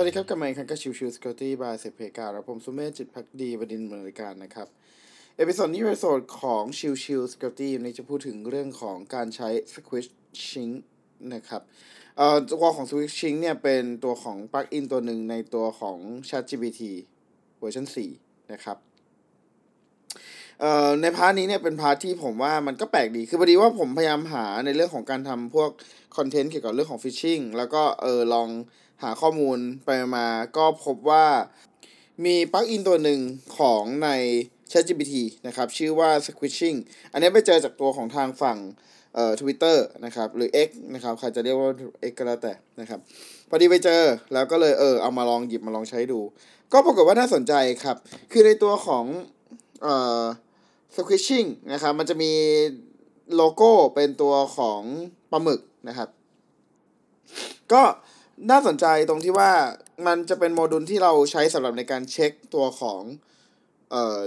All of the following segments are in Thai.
สวัสดีครับกลับมาอีกครั้งกับ Chill Chill Security by เซเพกาและผมสุเมธจิตภักดีบดินทร์บริการนะครับ episode นี้เป็น episode ของ Chill Chill Security นี้จะพูดถึงเรื่องของการใช้ Squidshing นะครับเอ่อตัวของ Squidshing เนี่ยเป็นตัวของ plugin ตัวหนึ่งในตัวของ ChatGPT เวอร์ชัน4 นะครับเอ่อใน part นี้เนี่ยเป็น part ที่ผมว่ามันก็แปลกดี คือพอดีว่าผมพยายามหาในเรื่องของการทำพวกcontent เกี่ยวกับเรื่องของ phishing แล้วก็เออลอง หาข้อมูลไปมาก็พบว่ามี plugin ตัวหนึ่งของใน ChatGPT นะครับ ชื่อว่า Squidshing อันนี้ไปเจอจากตัวของทางฝั่งเอ่อ Twitter นะครับ หรือ X นะครับ ใครจะเรียกว่า X ก็แล้วแต่นะครับ พอดีไปเจอแล้วก็เลยเออเอามาลองหยิบมาลองใช้ดู ก็ปรากฏว่าน่าสนใจครับ คือในตัวของเอ่อ Squidshing นะครับ มันจะมีโลโก้เป็นตัวของปลาหมึกนะครับ ก็ น่าสนใจตรงที่ว่ามันจะเป็นโมดูลที่เราใช้สำหรับในการเช็คตัวของเอ่อ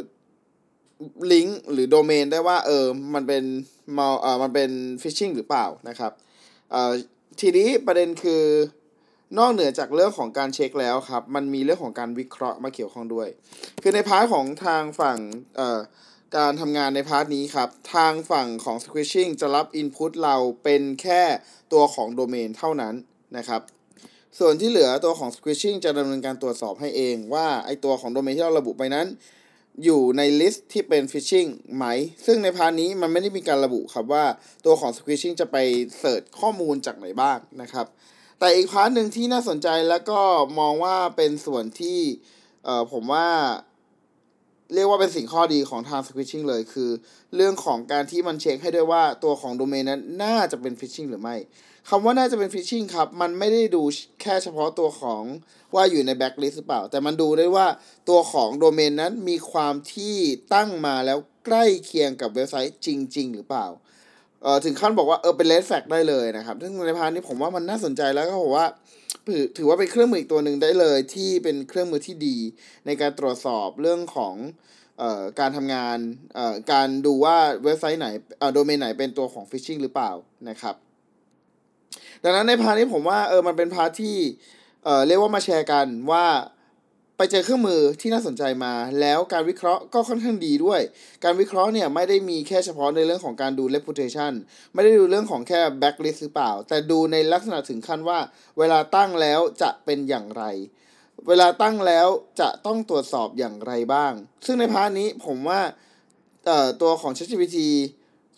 ลิงก์หรือโดเมนได้ว่าเออมันเป็นมาเออมันเป็น phishing หรือเปล่านะครับเอ่อทีนี้ประเด็นคือนอกเหนือจากเรื่องของการเช็คแล้วครับ มันมีเรื่องของการวิเคราะห์มาเกี่ยวข้องด้วย คือใน part ของทางฝั่งเอ่อการทำงานใน part นี้ครับ ทางฝั่งของ Squidshing จะรับ Input เราเป็นแค่ตัวของโดเมนเท่านั้นนะครับ ส่วนที่เหลือตัวของ Squidshing จะดำเนินการตรวจสอบให้เองว่าไอตัวของโดเมนที่เราระบุไปนั้น อยู่ใน list ที่เป็น phishing ไหม ซึ่งใน part นี้มันไม่ได้มีการระบุครับว่าตัวของ Squidshing จะไป search ข้อมูลจากไหนบ้างนะครับ แต่อีก part หนึ่งที่น่าสนใจแล้วก็มองว่าเป็นส่วนที่เออผมว่า เรียกว่าเป็นสิ่งข้อดีของทาง Squidshing เลยคือ เรื่องของการที่มันเช็คให้ด้วยว่าตัวของโดเมนนั้นน่าจะเป็น phishing หรือไม่คำว่าน่าจะเป็น phishing ครับ มันไม่ได้ดูแค่เฉพาะตัวของว่าอยู่ใน blacklist หรือเปล่า แต่มันดูได้ว่าตัวของโดเมนนั้นมีความที่ตั้งมาแล้วใกล้เคียงกับเว็บไซต์จริง ๆ หรือเปล่าเอ่อถึงขั้นบอกว่าเออเป็น red flag ได้เลยนะครับซึ่งใน part นี้ผมว่ามันน่าสนใจแล้วก็ผมว่า ถือถือว่าเป็นเครื่องมืออีกตัวหนึ่งได้เลยที่เป็นเครื่องมือที่ดี ในการตรวจสอบเรื่องของออการทำงานการดูว่าเว็บไซต์ไหนโดเมนไหนเป็นตัวของ phishing หรือเปล่านะครับ ดังนั้นใน part นี้ผมว่าเออมันเป็น part ที่เรียกว่ามาแชร์กันว่า ไปเจอเครื่องมือที่น่าสนใจมา แล้วการวิเคราะห์ก็ค่อนข้างดีด้วย การวิเคราะห์เนี่ยไม่ได้มีแค่เฉพาะในเรื่องของการดู reputation ไม่ได้ดูเรื่องของแค่ backlist หรือเปล่า แต่ดูในลักษณะถึงขั้นว่า เวลาตั้งแล้วจะเป็นอย่างไร เวลาตั้งแล้วจะต้องตรวจสอบอย่างไรบ้าง ซึ่งในพาร์ทนี้ผมว่าตัวของ ChatGPT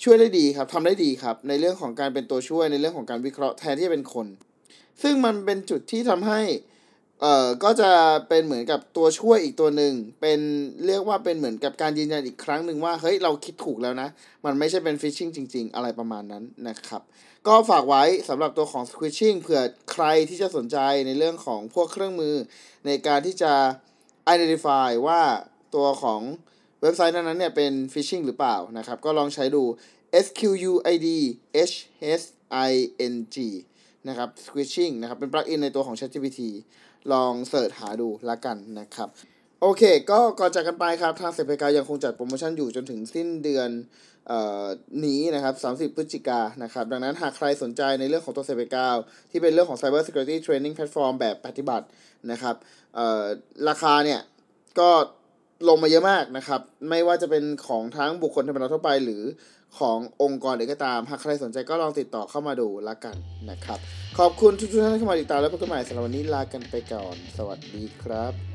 ช่วยได้ดีครับทำได้ดีครับ ในเรื่องของการเป็นตัวช่วยในเรื่องของการวิเคราะห์แทนที่จะเป็นคน ซึ่งมันเป็นจุดที่ทำให้ เอ่อก็จะเป็นเหมือนกับตัวช่วยอีกตัวหนึ่งเป็นเรียกว่าเป็นเหมือนกับการยืนยันอีกครั้งหนึ่งว่าเฮ้ยเราคิดถูกแล้วนะ มันไม่ใช่เป็นฟิชชิงจริง ๆ อะไรประมาณนั้นนะครับ ก็ฝากไว้สำหรับตัวของ Squishing เผื่อใครที่จะสนใจในเรื่องของพวกเครื่องมือ ในการที่จะ identify ว่าตัวของเว็บไซต์นั้นๆเนี่ยเป็น phishing หรือเปล่านะครับ ก็ลองใช้ดู squid h s i n g นะครับ squishing นะครับ เป็นปลั๊กอินในตัวของ ChatGPT ลองเสิร์ชหาดูละกันนะครับ โอเค ก็ก่อนจากกันไปครับ ทางเซฟกายังคงจัดโปรโมชั่นอยู่จนถึงสิ้นเดือนออนี้นะครับ 30 พฤศจิกานะครับ ดังนั้นหากใครสนใจในเรื่องของตัวเซฟกาที่เป็นเรื่องของ Cyber Security Training Platform แบบปฏิบัตินะครับราคาเนี่ย ก็ลงมาเยอะมากนะครับ ไม่ว่าจะเป็นของทั้งบุคคลธรรมดาทั่วไปหรือ ขององค์กรใดก็ตาม หากใครสนใจก็ลองติดต่อเข้ามาดูละกันนะครับ ขอบคุณทุกท่านที่เข้ามาติดตามและพบกันใหม่สำหรับวันนี้ลากันไปก่อน สวัสดีครับ